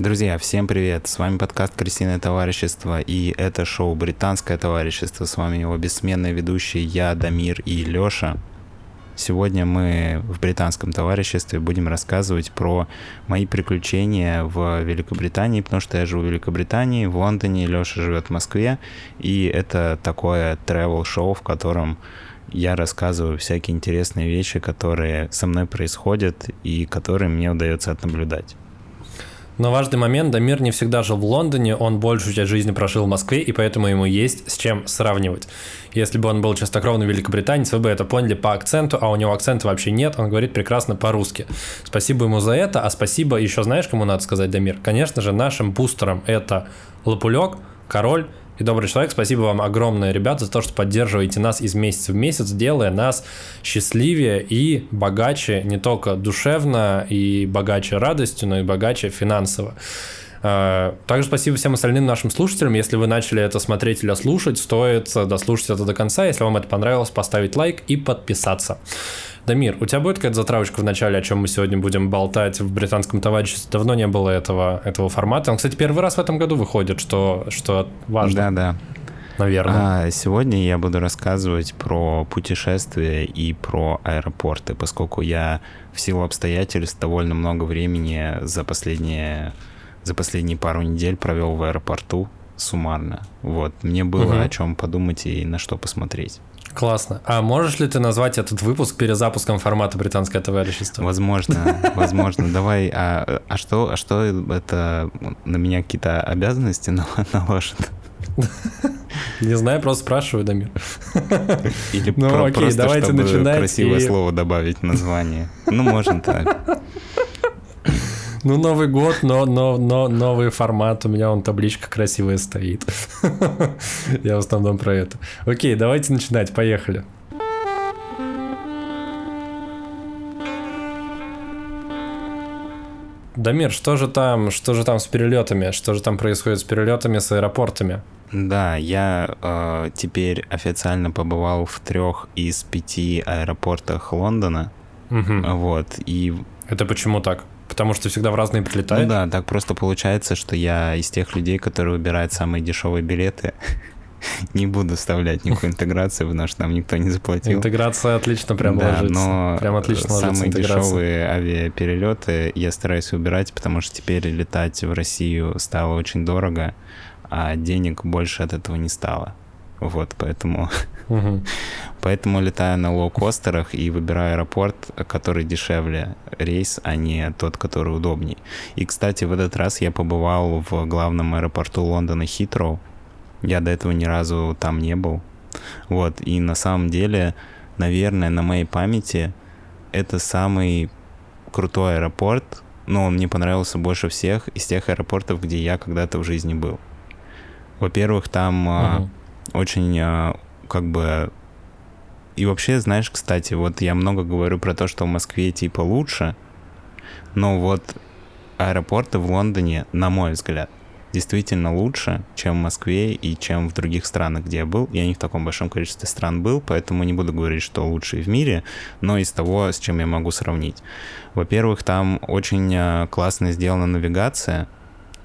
Друзья, всем привет! С вами подкаст «Крысиное товарищество» и это шоу «Британское товарищество». С вами его бессменные ведущие я, Дамир и Лёша. Сегодня мы в британском товариществе будем рассказывать про мои приключения в Великобритании, потому что я живу в Великобритании, в Лондоне, Лёша живет в Москве, и это такое travel шоу в котором я рассказываю всякие интересные вещи, которые со мной происходят и которые мне удается отнаблюдать. Но важный момент, Дамир не всегда жил в Лондоне, он большую часть жизни прожил в Москве, и поэтому ему есть с чем сравнивать. Если бы он был чистокровный великобританец, вы бы это поняли по акценту, а у него акцента вообще нет, он говорит прекрасно по-русски. Спасибо ему за это, а спасибо еще знаешь, кому надо сказать, Дамир? Конечно же, нашим бустерам это Лопулек, Король, и добрый человек. Спасибо вам огромное, ребята, за то, что поддерживаете нас из месяца в месяц, делая нас счастливее и богаче не только душевно и богаче радостью, но и богаче финансово. А, также спасибо всем остальным нашим слушателям. Если вы начали это смотреть или слушать, стоит дослушать это до конца. Если вам это понравилось, поставить лайк и подписаться. Дамир, у тебя будет какая-то затравочка в начале, о чем мы сегодня будем болтать в британском товариществе? Давно не было этого, этого формата. Он, кстати, первый раз в этом году выходит, что, что важно. Да, да. Наверное. А, сегодня я буду рассказывать про путешествия и про аэропорты, поскольку я в силу обстоятельств довольно много времени за последние, за последние пару недель провел в аэропорту суммарно. Вот, мне было угу. о чем подумать и на что посмотреть. Классно. А можешь ли ты назвать этот выпуск перезапуском формата «Британское товарищество»? Возможно, возможно. Давай, а, а, что, а что это на меня какие-то обязанности наложит? Не знаю, просто спрашиваю, Дамир. Или ну, про, окей, просто, давайте чтобы начинать красивое и... слово добавить в название. Ну, можно так. Ну, Новый год, но, но, но новый формат. У меня он табличка красивая стоит. Я в основном про это. Окей, давайте начинать. Поехали. Дамир, что же там, что же там с перелетами? Что же там происходит с перелетами, с аэропортами? Да, я э, теперь официально побывал в трех из пяти аэропортах Лондона. Угу. Вот, и... Это почему так? Потому что всегда в разные прилетают? Ну да, так просто получается, что я из тех людей, которые выбирают самые дешевые билеты. Не буду вставлять никакую интеграцию, потому что нам никто не заплатил. Интеграция отлично прям да, ложится. но прям отлично самые дешевые авиаперелеты я стараюсь выбирать, потому что теперь летать в Россию стало очень дорого, а денег больше от этого не стало. Вот, поэтому... Угу. поэтому летаю на лоукостерах и выбираю аэропорт, который дешевле рейс, а не тот, который удобней. И, кстати, в этот раз я побывал в главном аэропорту Лондона Хитроу. Я до этого ни разу там не был. Вот, и на самом деле, наверное, на моей памяти это самый крутой аэропорт, но он мне понравился больше всех из тех аэропортов, где я когда-то в жизни был. Во-первых, там uh-huh очень а, как бы... И вообще, знаешь, кстати, вот я много говорю про то, что в Москве типа лучше, но вот аэропорты в Лондоне, на мой взгляд, действительно лучше, чем в Москве и чем в других странах, где я был. Я не в таком большом количестве стран был, поэтому не буду говорить, что лучший в мире, но из того, с чем я могу сравнить. Во-первых, там очень а, классно сделана навигация,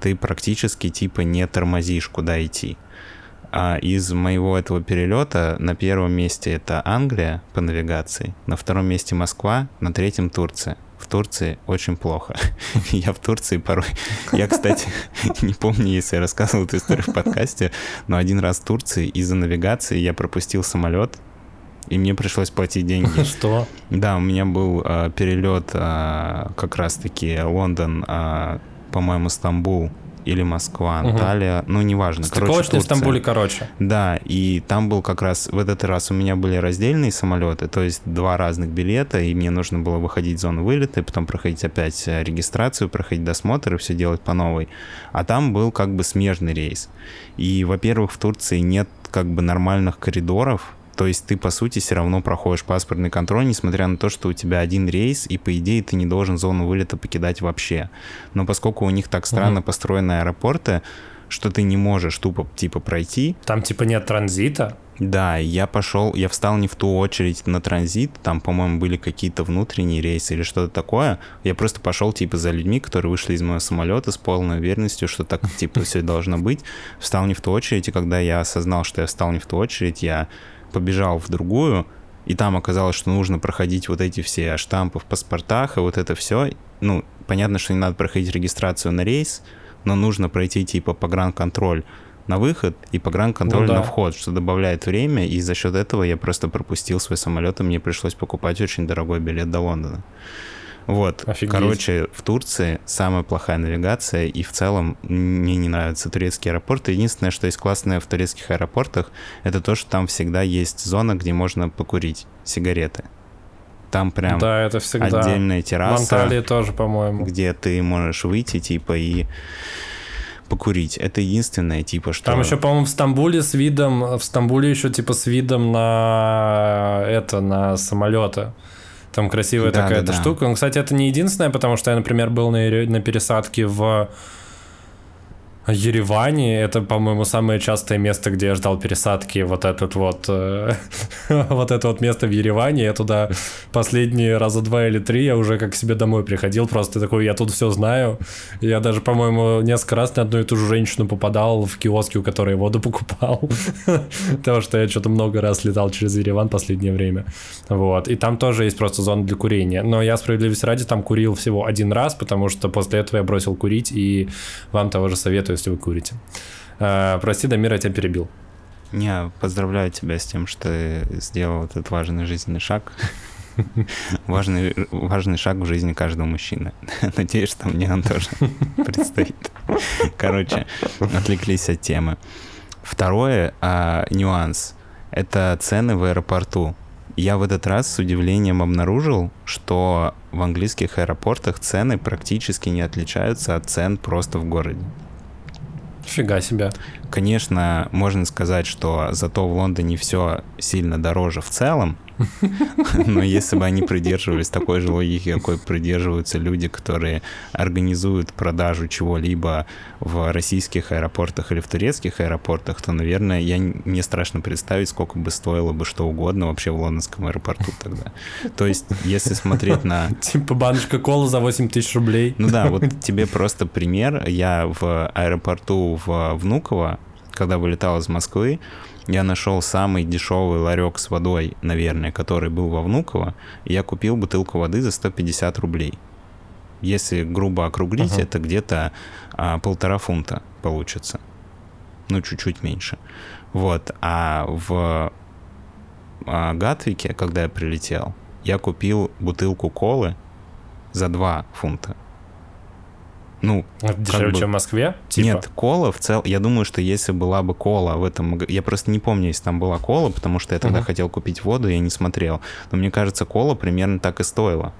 ты практически типа не тормозишь, куда идти. А из моего этого перелета на первом месте это Англия по навигации, на втором месте Москва, на третьем Турция. В Турции очень плохо. я в Турции порой... Я, кстати, не помню, если я рассказывал эту историю в подкасте, но один раз в Турции из-за навигации я пропустил самолет, и мне пришлось платить деньги. Что? Да, у меня был э, перелет э, как раз-таки Лондон, э, по-моему, Стамбул, или Москва, Анталия, угу. ну, неважно. Стыковочный в Стамбуле короче. Да, и там был как раз, в этот раз у меня были раздельные самолеты, то есть два разных билета, и мне нужно было выходить в зону вылета, и потом проходить опять э, регистрацию, проходить досмотр и все делать по новой. А там был как бы смежный рейс. И, во-первых, в Турции нет как бы нормальных коридоров, то есть ты, по сути, все равно проходишь паспортный контроль, несмотря на то, что у тебя один рейс, и, по идее, ты не должен зону вылета покидать вообще. Но поскольку у них так странно угу. построены аэропорты, что ты не можешь тупо, типа, пройти. Там, типа, нет транзита? Да, я пошел, я встал не в ту очередь на транзит, там, по-моему, были какие-то внутренние рейсы или что-то такое. Я просто пошел, типа, за людьми, которые вышли из моего самолета с полной уверенностью, что так, типа, все должно быть. Встал не в ту очередь, и когда я осознал, что я встал не в ту очередь, я побежал в другую, и там оказалось, что нужно проходить вот эти все штампы в паспортах, и вот это все. Ну, понятно, что не надо проходить регистрацию на рейс, но нужно пройти, типа, погранконтроль на выход и погранконтроль ну, да. на вход, что добавляет время, и за счет этого я просто пропустил свой самолет, и мне пришлось покупать очень дорогой билет до Лондона. Вот, Офигеть. короче, в Турции самая плохая навигация, и в целом мне не нравятся турецкие аэропорты. Единственное, что есть классное в турецких аэропортах, это то, что там всегда есть зона, где можно покурить сигареты. Там прям да, это всегда. отдельная терраса. В Анталии тоже, по-моему. Где ты можешь выйти, типа, и покурить. Это единственное, типа, что... Там еще, по-моему, в Стамбуле с видом, в Стамбуле еще, типа, с видом на это, на самолеты. Там красивая да, такая да, да. штука. Ну, кстати, это не единственное, потому что я, например, был на, на пересадке в Ереване это, по-моему, самое частое место, где я ждал пересадки. Вот этот вот, э, вот это вот место в Ереване. Я туда последние раза два или три я уже как к себе домой приходил. Просто такой, я тут все знаю. Я даже, по-моему, несколько раз на одну и ту же женщину попадал в киоске, у которой воду покупал. Потому что я что-то много раз летал через Ереван последнее время. Вот. И там тоже есть просто зона для курения. Но я, справедливости ради, там курил всего один раз, потому что после этого я бросил курить, и вам того же советую если вы курите. А, прости, Дамир, я тебя перебил. Не, поздравляю тебя с тем, что ты сделал этот важный жизненный шаг. Важный, важный шаг в жизни каждого мужчины. Надеюсь, что мне он тоже предстоит. Короче, отвлеклись от темы. Второе, а, нюанс, это цены в аэропорту. Я в этот раз с удивлением обнаружил, что в английских аэропортах цены практически не отличаются от цен просто в городе. Фига себе. Конечно, можно сказать, что зато в Лондоне все сильно дороже в целом, но если бы они придерживались такой же логики, какой придерживаются люди, которые организуют продажу чего-либо в российских аэропортах или в турецких аэропортах, то, наверное, я, мне страшно представить, сколько бы стоило бы что угодно вообще в лондонском аэропорту тогда. То есть, если смотреть на... Типа баночка колы за 8 тысяч рублей. Ну да, вот тебе просто пример. Я в аэропорту в Внуково, когда вылетал из Москвы, я нашел самый дешевый ларек с водой, наверное, который был во Внуково, и я купил бутылку воды за 150 рублей. Если грубо округлить, uh-huh. это где-то а, полтора фунта получится. Ну, чуть-чуть меньше. Вот. А в а, Гатвике, когда я прилетел, я купил бутылку колы за 2 фунта ну... Это дешевле, бы... чем в Москве? Типа? Нет, кола в целом... Я думаю, что если была бы кола в этом... Я просто не помню, если там была кола, потому что я тогда uh-huh. хотел купить воду, я не смотрел. Но мне кажется, кола примерно так и стоила.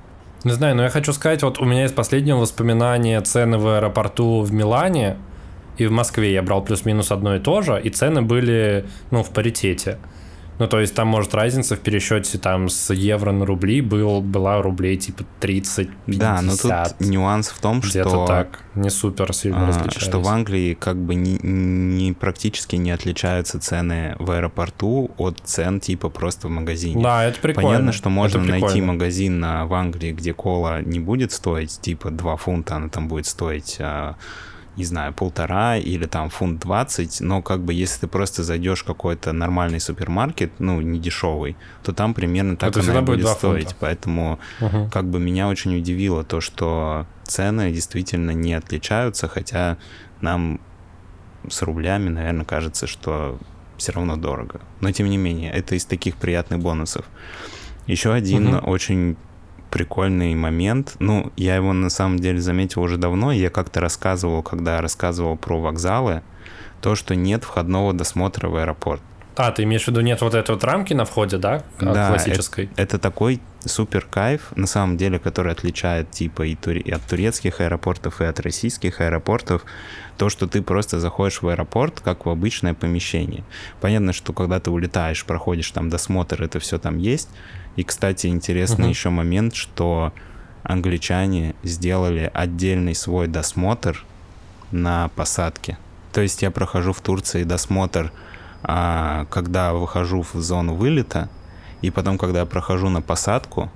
Не знаю, но я хочу сказать, вот у меня есть последнее воспоминание цены в аэропорту в Милане и в Москве. Я брал плюс-минус одно и то же, и цены были, ну, в паритете. Ну, то есть там, может, разница в пересчете там с евро на рубли был, была рублей типа 30, 50. Да, но тут нюанс в том, что... Где-то так, не супер сильно а, различались. Что в Англии как бы не, не, практически не отличаются цены в аэропорту от цен типа просто в магазине. Да, это прикольно. Понятно, что можно найти магазин на, в Англии, где кола не будет стоить типа 2 фунта, она там будет стоить... А, не знаю, полтора или там фунт 20, но как бы если ты просто зайдешь в какой-то нормальный супермаркет, ну, не дешевый, то там примерно так Это она будет, будет стоить. Фунта. Поэтому угу. как бы меня очень удивило то, что цены действительно не отличаются, хотя нам с рублями, наверное, кажется, что все равно дорого. Но тем не менее, это из таких приятных бонусов. Еще один угу. очень прикольный момент. Ну, я его на самом деле заметил уже давно. Я как-то рассказывал, когда рассказывал про вокзалы, то, что нет входного досмотра в аэропорт. А, ты имеешь в виду, нет вот этой вот рамки на входе, да? Да, классической. Это, это такой супер кайф, на самом деле, который отличает типа и, тур... и от турецких аэропортов, и от российских аэропортов. То, что ты просто заходишь в аэропорт, как в обычное помещение. Понятно, что когда ты улетаешь, проходишь там досмотр, это все там есть. И, кстати, интересный uh-huh. еще момент, что англичане сделали отдельный свой досмотр на посадке. То есть я прохожу в Турции досмотр когда выхожу в зону вылета, и потом, когда я прохожу на посадку,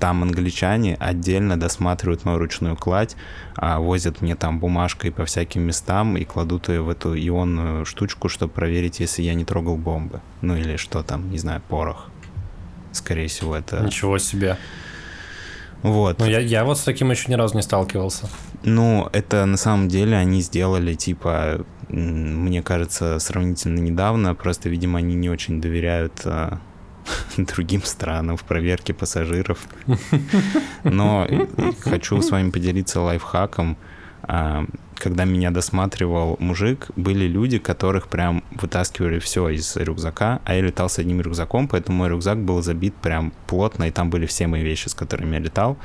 там англичане отдельно досматривают мою ручную кладь, а, возят мне там бумажкой по всяким местам и кладут ее в эту ионную штучку, чтобы проверить, если я не трогал бомбы. Ну или что там, не знаю, порох. Скорее всего, это... Ничего себе. Вот. Ну, я, я вот с таким еще ни разу не сталкивался. Ну, это на самом деле они сделали, типа, мне кажется, сравнительно недавно, просто, видимо, они не очень доверяют а, другим странам в проверке пассажиров. Но хочу с вами поделиться лайфхаком. А, когда меня досматривал мужик, были люди, которых прям вытаскивали все из рюкзака, а я летал с одним рюкзаком, поэтому мой рюкзак был забит прям плотно, и там были все мои вещи, с которыми я летал.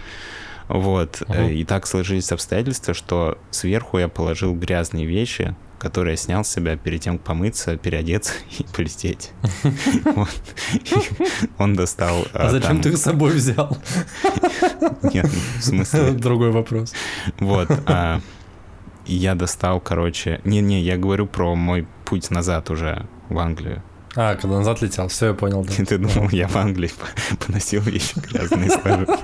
Вот. Угу. И так сложились обстоятельства, что сверху я положил грязные вещи, которые я снял с себя перед тем, как помыться, переодеться и полететь. Он достал... А, а зачем ты их с собой взял? Нет, в смысле... Другой вопрос. Вот. Я достал, короче... Не-не, я говорю про мой путь назад уже в Англию. А, когда назад летел, все, я понял. Да. Ты думал, я в Англии поносил вещи грязные сложил.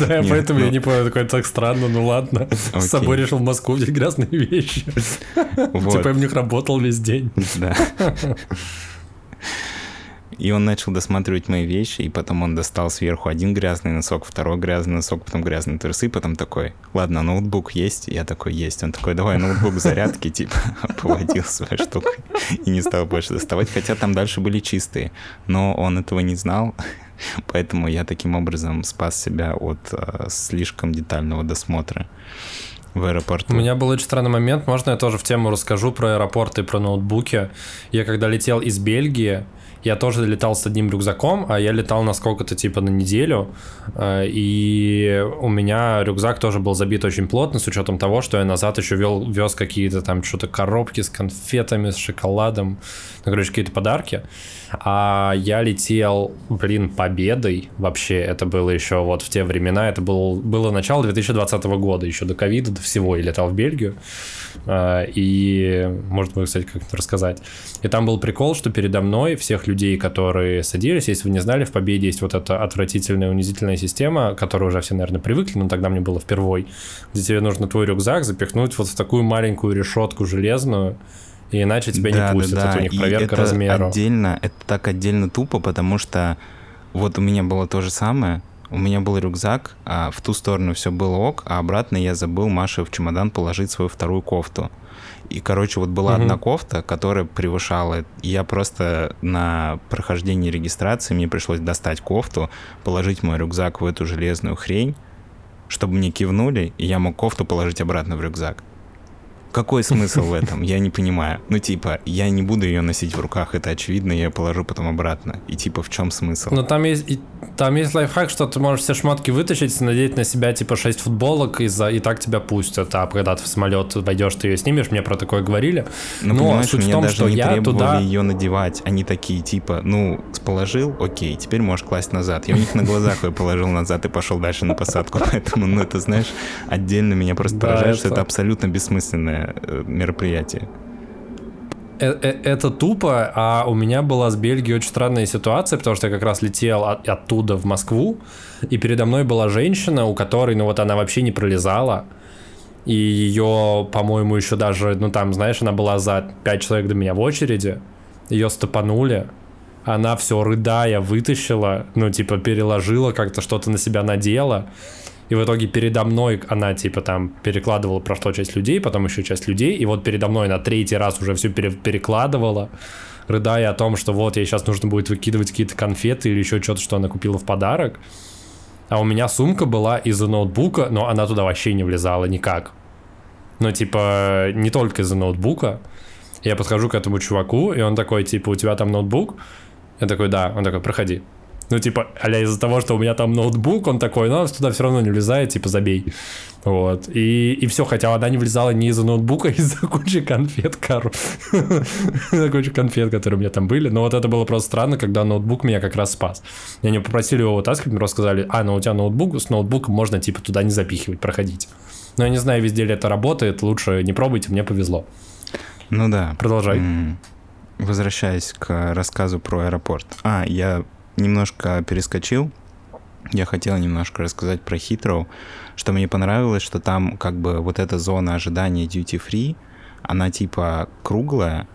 Да, поэтому я ну. не понял, такое так странно, ну ладно. С собой решил в Москву взять грязные вещи. Типа я в них работал весь день. Да. И он начал досматривать мои вещи, и потом он достал сверху один грязный носок, второй грязный носок, потом грязные трусы, потом такой, ладно, ноутбук есть? Я такой, есть. Он такой, давай ноутбук зарядки, типа, поводил своей штукой и не стал больше доставать, хотя там дальше были чистые. Но он этого не знал, поэтому я таким образом спас себя от э, слишком детального досмотра в аэропорту. У меня был очень странный момент, можно я тоже в тему расскажу про аэропорты и про ноутбуки. Я когда летел из Бельгии, я тоже летал с одним рюкзаком, а я летал на сколько-то типа на неделю, э, и у меня рюкзак тоже был забит очень плотно, с учетом того, что я назад еще вел, вез какие-то там что-то коробки с конфетами, с шоколадом, ну, короче, какие-то подарки. А я летел, блин, победой вообще, это было еще вот в те времена, это был, было начало 2020 года, еще до ковида, до всего, я летал в Бельгию. А, и, может быть, кстати, как-то рассказать. И там был прикол, что передо мной всех людей, которые садились, если вы не знали, в Победе есть вот эта отвратительная унизительная система, к которой уже все, наверное, привыкли, но тогда мне было впервой, где тебе нужно твой рюкзак запихнуть вот в такую маленькую решетку железную, и иначе тебя да, не пустят. Да, да. Это у них проверка и размера. Отдельно, это так отдельно тупо, потому что вот у меня было то же самое, у меня был рюкзак, а в ту сторону все было ок, а обратно я забыл Маше в чемодан положить свою вторую кофту. И, короче, вот была угу. одна кофта, которая превышала. Я просто на прохождении регистрации мне пришлось достать кофту, положить мой рюкзак в эту железную хрень, чтобы мне кивнули, и я мог кофту положить обратно в рюкзак. Какой смысл в этом? Я не понимаю. Ну, типа, я не буду ее носить в руках, это очевидно, я ее положу потом обратно. И типа, в чем смысл? Ну, там есть, там есть лайфхак, что ты можешь все шмотки вытащить, надеть на себя, типа, 6 футболок, и, за, и так тебя пустят. А когда ты в самолет войдешь, ты ее снимешь, мне про такое говорили. Ну, Но понимаешь, суть в том, даже что не я требовали туда... ее надевать. Они такие, типа, ну, положил, окей, теперь можешь класть назад. Я у них на глазах ее положил назад и пошел дальше на посадку. Поэтому, ну, это, знаешь, отдельно меня просто поражает, что это абсолютно бессмысленное Э, мероприятие. Э, э, это тупо, а у меня была с Бельгией очень странная ситуация, потому что я как раз летел от, оттуда в Москву, и передо мной была женщина, у которой, ну вот она вообще не пролезала, и ее, по-моему, еще даже, ну там, знаешь, она была за пять человек до меня в очереди, ее стопанули, она все рыдая вытащила, ну типа переложила, как-то что-то на себя надела, и в итоге передо мной она, типа, там перекладывала про что часть людей, потом еще часть людей, и вот передо мной на третий раз уже все пере перекладывала, рыдая о том, что вот ей сейчас нужно будет выкидывать какие-то конфеты или еще что-то, что она купила в подарок. А у меня сумка была из-за ноутбука, но она туда вообще не влезала никак. Ну, типа, не только из-за ноутбука. Я подхожу к этому чуваку, и он такой, типа, у тебя там ноутбук? Я такой, да. Он такой, проходи. Ну, типа, аля из-за того, что у меня там ноутбук, он такой, ну, туда все равно не влезает, типа, забей. Вот. И, и все, хотя она не влезала не из-за ноутбука, а из-за кучи конфет, кору. из-за кучи конфет, которые у меня там были. Но вот это было просто странно, когда ноутбук меня как раз спас. Я не попросили его вытаскивать, мне просто сказали, а, ну у тебя ноутбук, с ноутбуком можно, типа, туда не запихивать, проходить. Но я не знаю, везде ли это работает, лучше не пробуйте, мне повезло. Ну да. Продолжай. Возвращаясь к рассказу про аэропорт. А, я немножко перескочил. Я хотел немножко рассказать про Хитроу, что мне понравилось, что там как бы вот эта зона ожидания duty free, она типа круглая,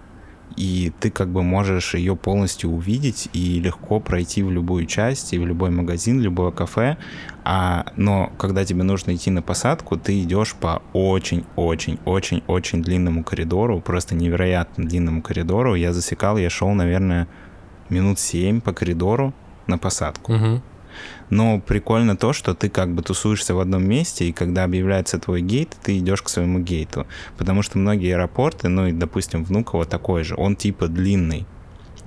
и ты как бы можешь ее полностью увидеть и легко пройти в любую часть и в любой магазин, любое кафе. А, но когда тебе нужно идти на посадку, ты идешь по очень-очень-очень-очень длинному коридору, просто невероятно длинному коридору. Я засекал, я шел, наверное, минут 7 по коридору на посадку. Угу. Но прикольно то, что ты как бы тусуешься в одном месте, и когда объявляется твой гейт, ты идешь к своему гейту. Потому что многие аэропорты, ну и, допустим, Внуково такой же, он типа длинный.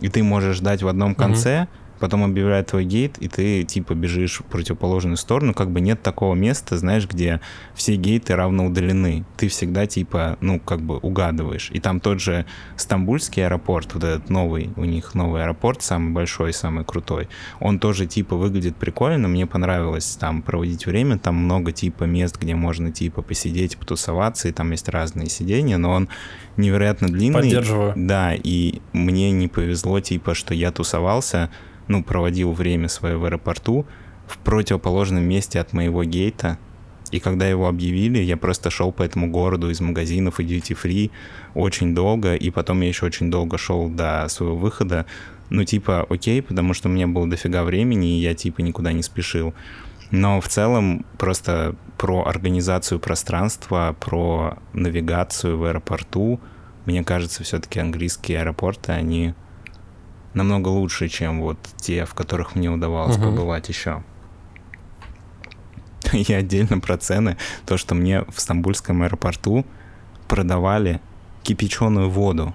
И ты можешь ждать в одном конце, mm-hmm потом объявляют твой гейт, и ты типа бежишь в противоположную сторону, как бы нет такого места, знаешь, где все гейты равно удалены. Ты всегда типа, ну, как бы угадываешь. И там тот же Стамбульский аэропорт, вот этот новый, у них новый аэропорт, самый большой, самый крутой, он тоже типа выглядит прикольно, мне понравилось там проводить время, там много типа мест, где можно типа посидеть, потусоваться, и там есть разные сидения, но он невероятно длинный. Поддерживаю. Да, и мне не повезло, типа, что я тусовался ну, проводил время свое в аэропорту в противоположном месте от моего гейта. И когда его объявили, я просто шел по этому городу из магазинов и duty free очень долго, и потом я еще очень долго шел до своего выхода. Ну, типа, окей, потому что у меня было дофига времени, и я, типа, никуда не спешил. Но в целом просто про организацию пространства, про навигацию в аэропорту, мне кажется, все-таки английские аэропорты, они намного лучше, чем вот те, в которых мне удавалось угу. побывать еще. И отдельно про цены. То, что мне в Стамбульском аэропорту продавали кипяченую воду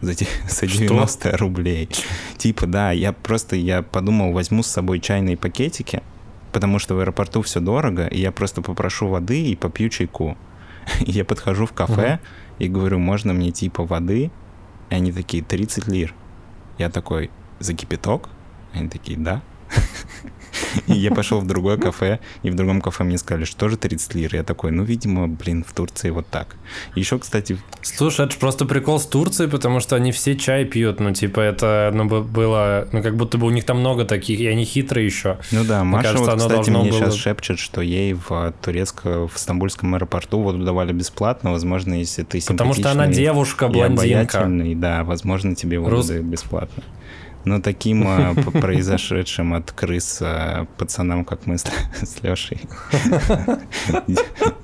за, за 90 что? рублей. Типа, да, я просто, я подумал, возьму с собой чайные пакетики, потому что в аэропорту все дорого, и я просто попрошу воды и попью чайку. И я подхожу в кафе угу. и говорю, можно мне типа воды? И они такие, 30 лир. Я такой, за кипяток? Они такие, да. Я пошел в другое кафе, и в другом кафе мне сказали, что же 30 лир. Я такой, ну, видимо, блин, в Турции вот так. Еще, кстати... Слушай, это же просто прикол с Турцией, потому что они все чай пьют, ну, типа, это, ну, было, ну, как будто бы у них там много таких, и они хитрые еще. Ну да, Маша кажется, вот, кстати, мне было... сейчас шепчет, что ей в турецком, в стамбульском аэропорту воду давали бесплатно, возможно, если ты Потому что она девушка, блондинка. да, возможно, тебе воду Рус... бесплатно. Но таким а, произошедшим от крыс а, пацанам, как мы с, с Лешей,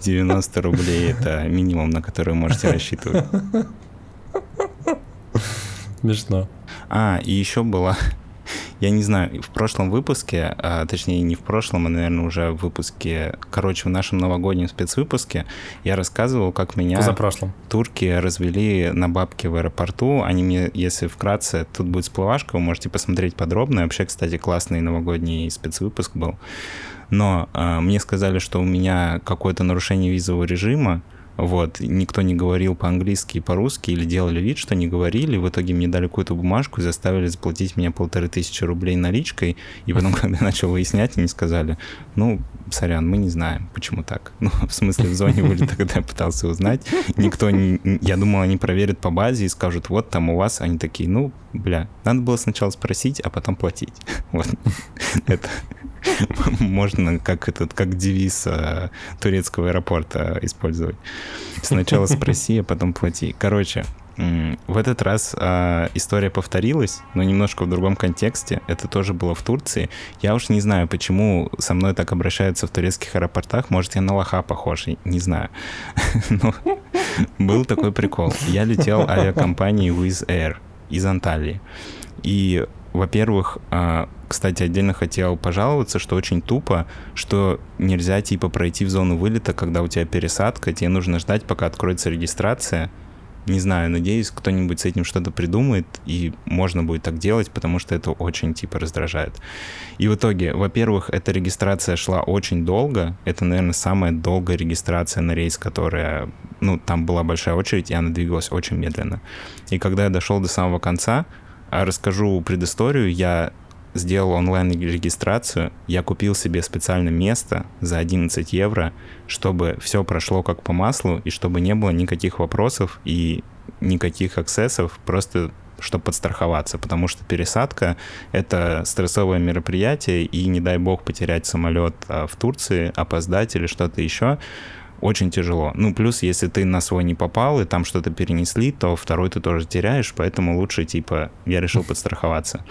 90 рублей — это минимум, на который вы можете рассчитывать. Смешно. А, и еще была я не знаю, в прошлом выпуске, а, точнее не в прошлом, а, наверное, уже в выпуске, короче, в нашем новогоднем спецвыпуске я рассказывал, как меня прошлым. турки развели на бабки в аэропорту. Они мне, если вкратце, тут будет всплывашка, вы можете посмотреть подробно. Вообще, кстати, классный новогодний спецвыпуск был. Но э, мне сказали, что у меня какое-то нарушение визового режима, вот, никто не говорил по-английски и по-русски, или делали вид, что не говорили, в итоге мне дали какую-то бумажку и заставили заплатить мне полторы тысячи рублей наличкой, и потом, когда я начал выяснять, они сказали, ну, сорян, мы не знаем, почему так. Ну, в смысле, в зоне были, когда я пытался узнать, никто не... Я думал, они проверят по базе и скажут, вот там у вас, они такие, ну, бля, надо было сначала спросить, а потом платить. Вот. Это можно как этот, как девиз а, турецкого аэропорта использовать. Сначала спроси, а потом плати. Короче, в этот раз э, история повторилась, но немножко в другом контексте. Это тоже было в Турции. Я уж не знаю, почему со мной так обращаются в турецких аэропортах. Может, я на лоха похож, не знаю. Но был такой прикол. Я летел авиакомпанией Wizz Air из Анталии. И, во-первых, а, кстати, отдельно хотел пожаловаться, что очень тупо, что нельзя типа пройти в зону вылета, когда у тебя пересадка, тебе нужно ждать, пока откроется регистрация. Не знаю, надеюсь, кто-нибудь с этим что-то придумает, и можно будет так делать, потому что это очень, типа, раздражает. И в итоге, во-первых, эта регистрация шла очень долго. Это, наверное, самая долгая регистрация на рейс, которая... Ну, там была большая очередь, и она двигалась очень медленно. И когда я дошел до самого конца, расскажу предысторию, я сделал онлайн-регистрацию, я купил себе специально место за 11 евро, чтобы все прошло как по маслу, и чтобы не было никаких вопросов, и никаких аксессов, просто чтобы подстраховаться, потому что пересадка — это стрессовое мероприятие, и не дай бог потерять самолет а, в Турции, опоздать или что-то еще, очень тяжело. Ну, плюс, если ты на свой не попал, и там что-то перенесли, то второй ты тоже теряешь, поэтому лучше, типа, я решил подстраховаться.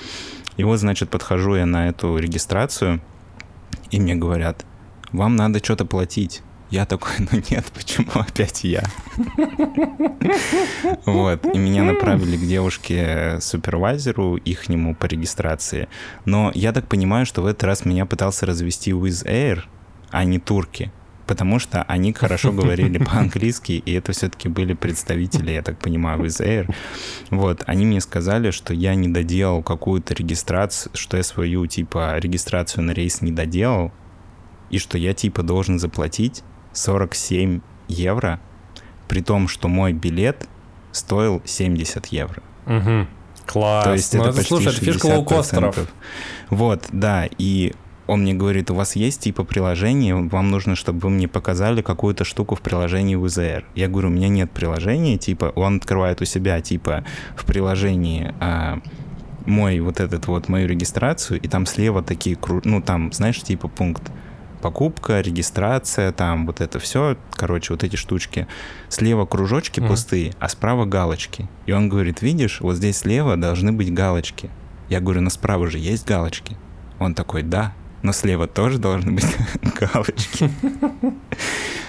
И вот, значит, подхожу я на эту регистрацию, и мне говорят, вам надо что-то платить. Я такой, ну нет, почему опять я? Вот, и меня направили к девушке-супервайзеру, ихнему по регистрации. Но я так понимаю, что в этот раз меня пытался развести Wizz Air, а не турки потому что они хорошо говорили по-английски, и это все-таки были представители, я так понимаю, из Air. Вот, они мне сказали, что я не доделал какую-то регистрацию, что я свою, типа, регистрацию на рейс не доделал, и что я, типа, должен заплатить 47 евро, при том, что мой билет стоил 70 евро. Угу. Класс. То есть ну, это, это почти слушай, это фишка лоукостеров. Вот, да, и он мне говорит, у вас есть типа приложение, вам нужно, чтобы вы мне показали какую-то штуку в приложении ВЗР. Я говорю, у меня нет приложения, типа, он открывает у себя, типа, в приложении а, мой вот этот вот, мою регистрацию, и там слева такие, ну, там, знаешь, типа пункт покупка, регистрация, там вот это все, короче, вот эти штучки. Слева кружочки mm. пустые, а справа галочки. И он говорит, видишь, вот здесь слева должны быть галочки. Я говорю, ну справа же есть галочки. Он такой, да но слева тоже должны быть галочки.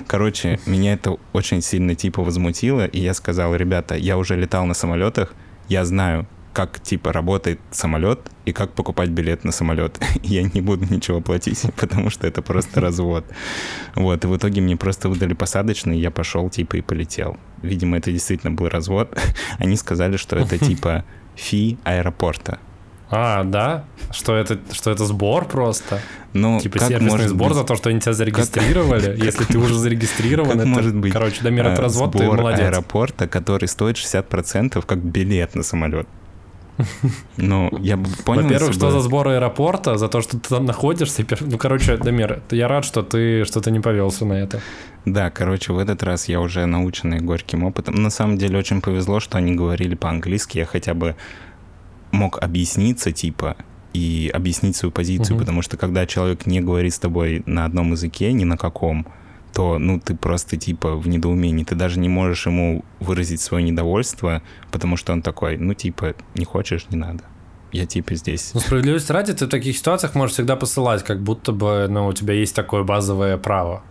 Короче, меня это очень сильно типа возмутило, и я сказал, ребята, я уже летал на самолетах, я знаю, как типа работает самолет и как покупать билет на самолет. я не буду ничего платить, потому что это просто развод. Вот, и в итоге мне просто выдали посадочный, я пошел типа и полетел. Видимо, это действительно был развод. Они сказали, что это типа фи аэропорта. А, да? Что это, что это сбор просто? Ну, типа сервисный может сбор быть? за то, что они тебя зарегистрировали. Как... Если ты уже зарегистрирован, как это, может быть, короче, Дамир, это развод, сбор ты молодец. аэропорта, который стоит 60% как билет на самолет. Ну, я бы понял. Во-первых, что за сбор аэропорта, за то, что ты там находишься. Ну, короче, Дамир, я рад, что ты что-то не повелся на это. Да, короче, в этот раз я уже наученный горьким опытом. На самом деле очень повезло, что они говорили по-английски. Я хотя бы мог объясниться, типа, и объяснить свою позицию, угу. потому что когда человек не говорит с тобой на одном языке, ни на каком, то, ну, ты просто, типа, в недоумении. Ты даже не можешь ему выразить свое недовольство, потому что он такой, ну, типа, не хочешь, не надо. Я, типа, здесь. Ну, справедливости ради, ты в таких ситуациях можешь всегда посылать, как будто бы, ну, у тебя есть такое базовое право.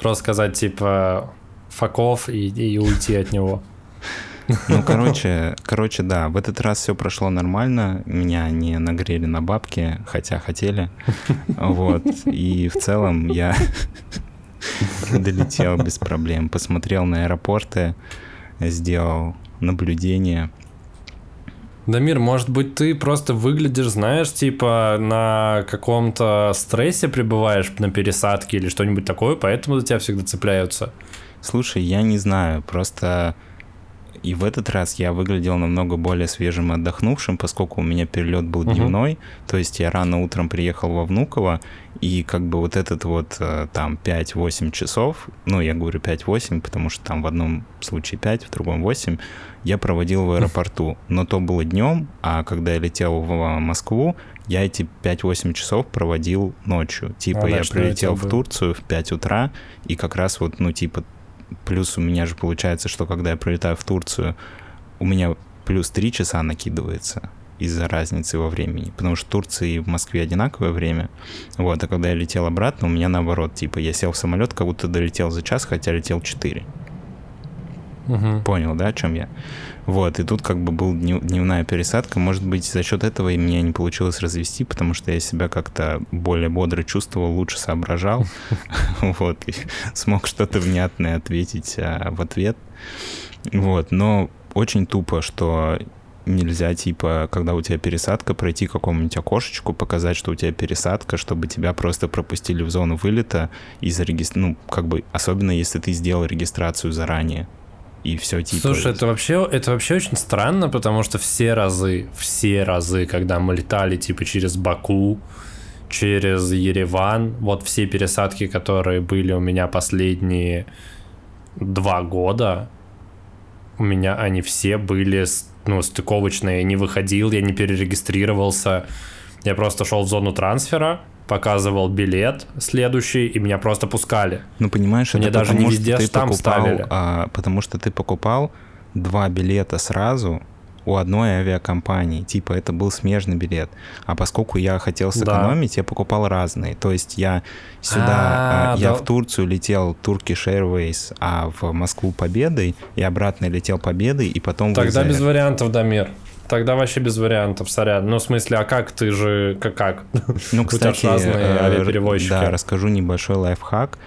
Просто сказать, типа, факов и, и уйти от него. Ну, короче, короче, да, в этот раз все прошло нормально, меня не нагрели на бабки, хотя хотели, вот, и в целом я долетел без проблем, посмотрел на аэропорты, сделал наблюдение. Дамир, может быть, ты просто выглядишь, знаешь, типа на каком-то стрессе пребываешь на пересадке или что-нибудь такое, поэтому за тебя всегда цепляются? Слушай, я не знаю, просто и в этот раз я выглядел намного более свежим и отдохнувшим, поскольку у меня перелет был дневной, то есть я рано утром приехал во Внуково, и как бы вот этот вот э, там 5-8 часов, ну я говорю 5-8, потому что там в одном случае 5, в другом 8, я проводил в аэропорту. Но то было днем, а когда я летел в Москву, я эти 5-8 часов проводил ночью. Типа а, я прилетел в Турцию в 5 утра, и как раз вот, ну типа Плюс у меня же получается, что когда я прилетаю в Турцию, у меня плюс 3 часа накидывается из-за разницы во времени. Потому что в Турции и в Москве одинаковое время. Вот, а когда я летел обратно, у меня наоборот, типа, я сел в самолет, как будто долетел за час, хотя летел 4. Угу. Понял, да, о чем я? Вот, и тут как бы был дневная пересадка. Может быть, за счет этого и мне не получилось развести, потому что я себя как-то более бодро чувствовал, лучше соображал. Вот, и смог что-то внятное ответить а, в ответ. Вот, но очень тупо, что нельзя, типа, когда у тебя пересадка, пройти какому-нибудь окошечку, показать, что у тебя пересадка, чтобы тебя просто пропустили в зону вылета и зарегистрировать, ну, как бы, особенно если ты сделал регистрацию заранее и все типа. Слушай, это вообще, это вообще очень странно, потому что все разы, все разы, когда мы летали типа через Баку, через Ереван, вот все пересадки, которые были у меня последние два года, у меня они все были ну, стыковочные. Я не выходил, я не перерегистрировался. Я просто шел в зону трансфера, показывал билет следующий, и меня просто пускали. Ну, понимаешь, Мне это даже потому, не везде что ты покупал, ставили. а, потому что ты покупал два билета сразу у одной авиакомпании. Типа, это был смежный билет. А поскольку я хотел сэкономить, я покупал разные. То есть я сюда, А, а, я да. в Турцию летел Turkish Airways, а в Москву Победой, и обратно летел Победой, и потом Тогда без вариантов, Дамир. Тогда вообще без вариантов, сорян. Ну, в смысле, а как ты же, как? как? Ну, кстати, разные э, авиаперевозчики. Да, расскажу небольшой лайфхак.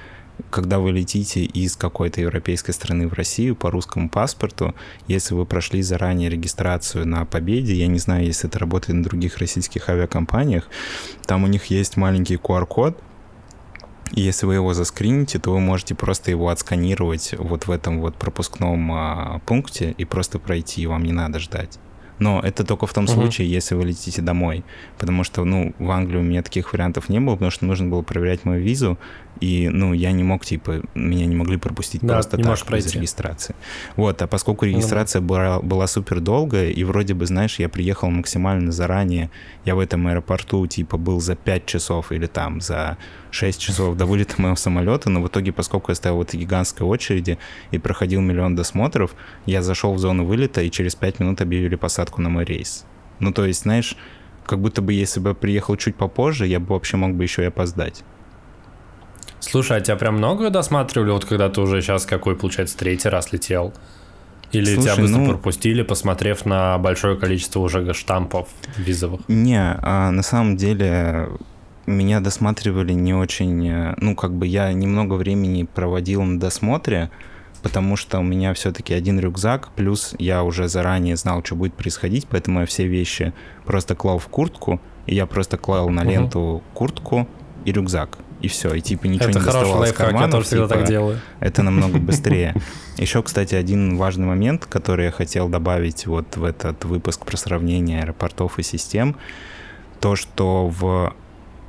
Когда вы летите из какой-то европейской страны в Россию по русскому паспорту, если вы прошли заранее регистрацию на Победе, я не знаю, если это работает на других российских авиакомпаниях, там у них есть маленький QR-код, и если вы его заскрините, то вы можете просто его отсканировать вот в этом вот пропускном а, пункте и просто пройти, и вам не надо ждать. Но это только в том Мгм. случае, если вы летите домой. Потому что, ну, в Англии у меня таких вариантов не было, потому что нужно было проверять мою визу, и, ну, я не мог, типа, меня не могли пропустить Да, просто так, без пройти. регистрации. Вот, а поскольку Ну регистрация была, была супер долгая, и вроде бы, знаешь, я приехал максимально заранее, я в этом аэропорту, типа, был за 5 часов или там за 6 часов до вылета моего самолета, но в итоге, поскольку я стоял в этой гигантской очереди и проходил миллион досмотров, я зашел в зону вылета, и через 5 минут объявили посадку на мой рейс. Ну, то есть, знаешь, как будто бы если бы я приехал чуть попозже, я бы вообще мог бы еще и опоздать. Слушай, а тебя прям много досматривали, вот когда ты уже сейчас какой, получается, третий раз летел? Или тебя Слушай, быстро ну- пропустили, посмотрев на большое количество уже штампов визовых? Не, а на самом деле меня досматривали не очень... э, Ну, как бы я немного времени проводил на досмотре, потому что у меня все-таки один рюкзак, плюс я уже заранее знал, что будет происходить, поэтому я все вещи просто клал в куртку, и я просто клал на ленту куртку и рюкзак. И все, и типа ничего Это не хороший доставалось из лайфхак, я тоже всегда типа, так делаю. это намного быстрее. Еще, кстати, один важный момент, который я хотел добавить вот в этот выпуск про сравнение аэропортов и систем, то, что в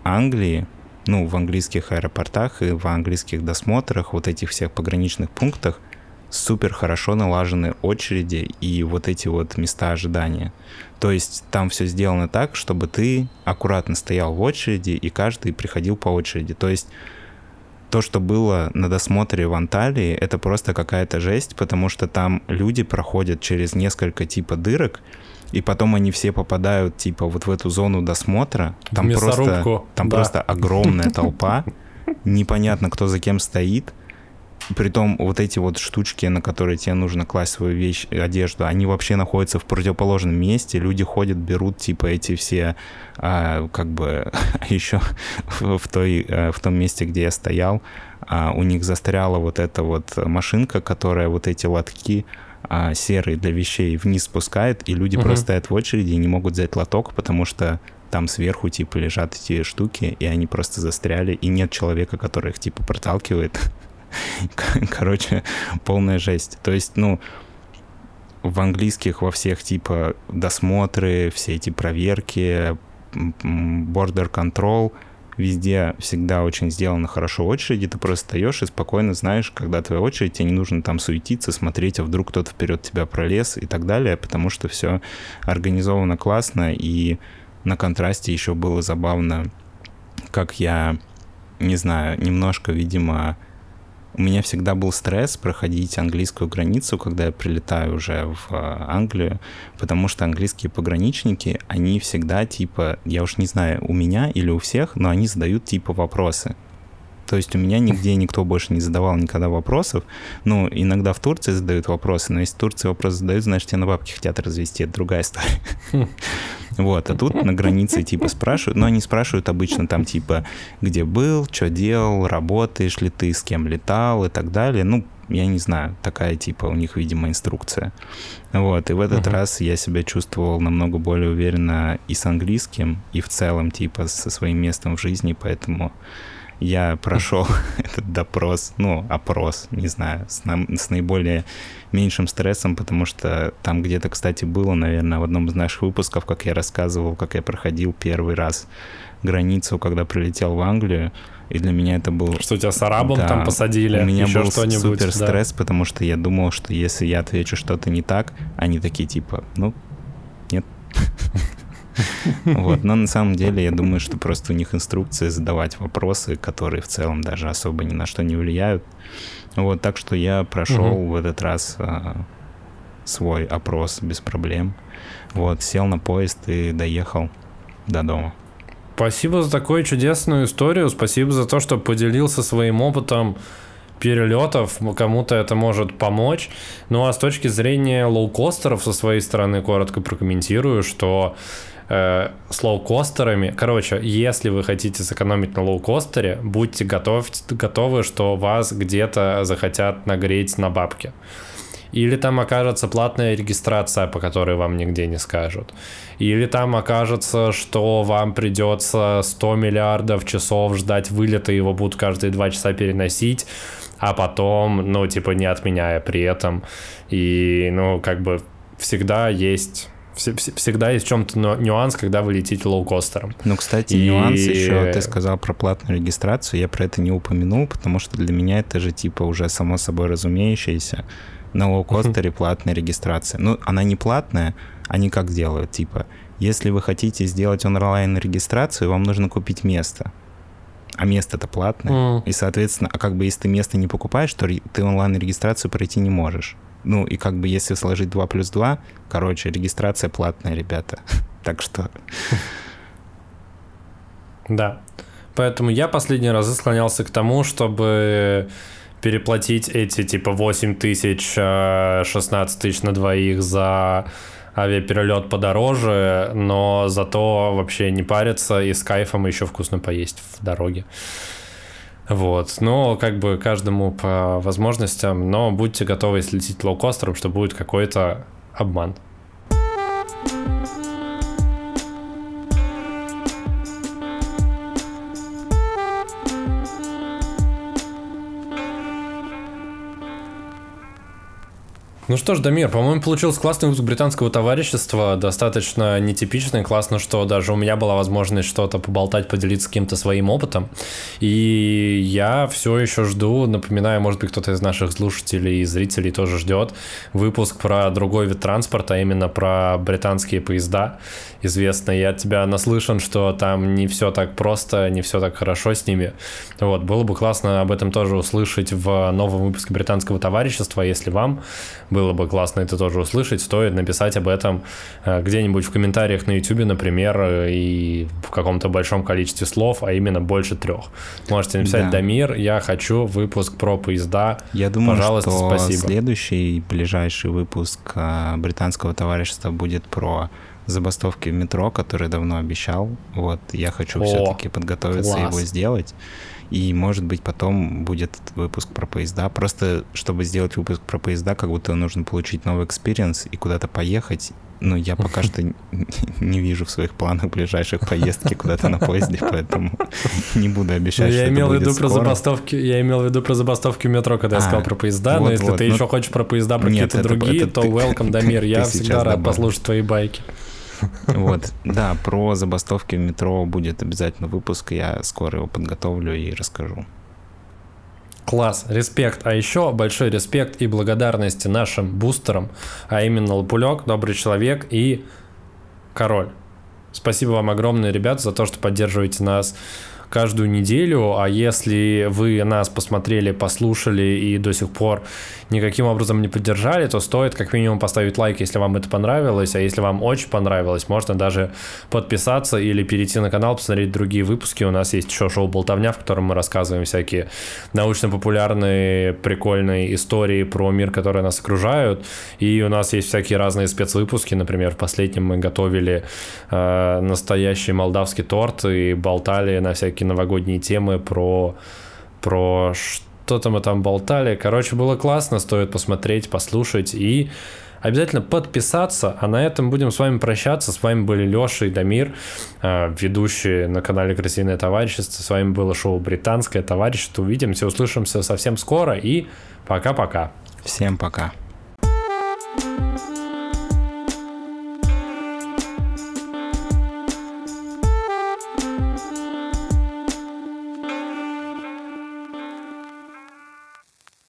Англии, ну, в английских аэропортах и в английских досмотрах, вот этих всех пограничных пунктах супер хорошо налажены очереди и вот эти вот места ожидания. То есть там все сделано так, чтобы ты аккуратно стоял в очереди, и каждый приходил по очереди. То есть то, что было на досмотре в Анталии, это просто какая-то жесть, потому что там люди проходят через несколько типа дырок, и потом они все попадают типа вот в эту зону досмотра. Там просто, там да. просто огромная толпа, непонятно, кто за кем стоит. Притом вот эти вот штучки, на которые тебе нужно класть свою вещь, одежду, они вообще находятся в противоположном месте. Люди ходят, берут типа эти все, а, как бы еще в, той, э, в том месте, где я стоял, а, у них застряла вот эта вот машинка, которая вот эти лотки а, серые для вещей вниз спускает, и люди Мгм. просто стоят в очереди и не могут взять лоток, потому что там сверху, типа, лежат эти штуки, и они просто застряли, и нет человека, который их, типа, проталкивает. Короче, полная жесть. То есть, ну, в английских во всех, типа, досмотры, все эти проверки, border control, везде всегда очень сделано хорошо очереди, ты просто стоишь и спокойно знаешь, когда твоя очередь, тебе не нужно там суетиться, смотреть, а вдруг кто-то вперед тебя пролез и так далее, потому что все организовано классно, и на контрасте еще было забавно, как я, не знаю, немножко, видимо, у меня всегда был стресс проходить английскую границу, когда я прилетаю уже в э, Англию, потому что английские пограничники, они всегда типа, я уж не знаю, у меня или у всех, но они задают типа вопросы. То есть у меня нигде никто больше не задавал никогда вопросов. Ну, иногда в Турции задают вопросы, но если в Турции вопрос задают, значит, тебя на бабки хотят развести, это другая история. Вот, а тут на границе типа спрашивают, но они спрашивают обычно там типа, где был, что делал, работаешь ли ты, с кем летал и так далее. Ну, я не знаю, такая типа у них, видимо, инструкция. Вот, и в этот Мгм. раз я себя чувствовал намного более уверенно и с английским, и в целом типа со своим местом в жизни, поэтому я прошел этот допрос, ну, опрос, не знаю, с, нам, с наиболее меньшим стрессом, потому что там где-то, кстати, было, наверное, в одном из наших выпусков, как я рассказывал, как я проходил первый раз границу, когда прилетел в Англию, и для меня это был... Что тебя с арабом да, там посадили? У меня еще был супер стресс, да. потому что я думал, что если я отвечу что-то не так, они такие типа, ну, нет. Вот, но на самом деле я думаю, что просто у них инструкции задавать вопросы, которые в целом даже особо ни на что не влияют. Вот, так что я прошел в этот раз а, свой опрос без проблем. Вот, сел на поезд и доехал до дома. Спасибо за такую чудесную историю. Спасибо за то, что поделился своим опытом перелетов, кому-то это может помочь. Ну а с точки зрения лоукостеров со своей стороны коротко прокомментирую, что э, с лоукостерами, короче, если вы хотите сэкономить на лоукостере, будьте готов, готовы, что вас где-то захотят нагреть на бабки. Или там окажется платная регистрация, по которой вам нигде не скажут. Или там окажется, что вам придется 100 миллиардов часов ждать вылета, его будут каждые два часа переносить, а потом, ну, типа, не отменяя при этом. И, ну, как бы всегда есть всегда есть в чем-то нюанс, когда вы летите лоукостером. Ну, кстати, и... нюанс еще, ты сказал про платную регистрацию, я про это не упомянул, потому что для меня это же типа уже само собой разумеющееся на лоукостере платная регистрация. Ну, она не платная, они как делают, типа, если вы хотите сделать онлайн-регистрацию, вам нужно купить место. А место-то платное. Mm. И, соответственно, а как бы если ты место не покупаешь, то ты онлайн-регистрацию пройти не можешь. Ну, и как бы если сложить 2 плюс 2, короче, регистрация платная, ребята. так что... Да. Поэтому я последний раз склонялся к тому, чтобы переплатить эти типа 8 тысяч, 16 э, тысяч на двоих за авиаперелет подороже, но зато вообще не париться и с кайфом еще вкусно поесть в дороге. Вот, но как бы каждому по возможностям, но будьте готовы, если лететь лоукостером, что будет какой-то обман. Ну что ж, Дамир, по-моему, получился классный выпуск британского товарищества, достаточно нетипичный, классно, что даже у меня была возможность что-то поболтать, поделиться каким-то своим опытом. И я все еще жду, напоминаю, может быть, кто-то из наших слушателей и зрителей тоже ждет выпуск про другой вид транспорта, а именно про британские поезда. Известно, я от тебя наслышан, что там не все так просто, не все так хорошо с ними. Вот, было бы классно об этом тоже услышать в новом выпуске британского товарищества, если вам было бы классно это тоже услышать, стоит написать об этом э, где-нибудь в комментариях на YouTube, например, э, и в каком-то большом количестве слов, а именно больше трех. Можете написать да. «Дамир, я хочу выпуск про поезда». Я думаю, Пожалуйста, что спасибо. следующий, ближайший выпуск э, британского товарищества будет про забастовки в метро, который давно обещал. Вот, я хочу все-таки подготовиться класс. его сделать. И, может быть, потом будет выпуск про поезда. Просто, чтобы сделать выпуск про поезда, как будто нужно получить новый experience и куда-то поехать. Но я пока что не вижу в своих планах ближайших поездки куда-то на поезде, поэтому не буду обещать, я имел в виду про забастовки. Я имел в виду про забастовки в метро, когда я сказал а, про поезда. Но если ты ну еще хочешь про поезда, про какие-то другие, то welcome, Дамир. Я всегда рад послушать твои байки. Вот, да, про забастовки в метро будет обязательно выпуск, я скоро его подготовлю и расскажу. Класс, респект. А еще большой респект и благодарность нашим бустерам, а именно Лапулек, Добрый Человек и Король. Спасибо вам огромное, ребят, за то, что поддерживаете нас каждую неделю, а если вы нас посмотрели, послушали и до сих пор никаким образом не поддержали, то стоит как минимум поставить лайк, если вам это понравилось, а если вам очень понравилось, можно даже подписаться или перейти на канал, посмотреть другие выпуски. У нас есть еще шоу «Болтовня», в котором мы рассказываем всякие научно-популярные, прикольные истории про мир, который нас окружают. И у нас есть всякие разные спецвыпуски. Например, в последнем мы готовили э, настоящий молдавский торт и болтали на всякие новогодние темы про про что-то мы там болтали. Короче, было классно, стоит посмотреть, послушать и обязательно подписаться. А на этом будем с вами прощаться. С вами были Леша и Дамир, э, ведущие на канале Красивое товарищество. С вами было шоу Британское товарищество. Увидимся, услышимся совсем скоро и пока-пока. Всем пока.